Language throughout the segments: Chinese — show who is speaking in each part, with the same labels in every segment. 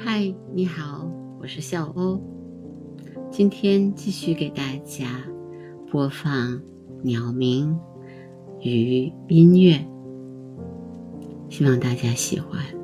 Speaker 1: 嗨，你好，我是笑欧，今天继续给大家播放鸟鸣与音乐，希望大家喜欢。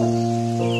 Speaker 1: 嗯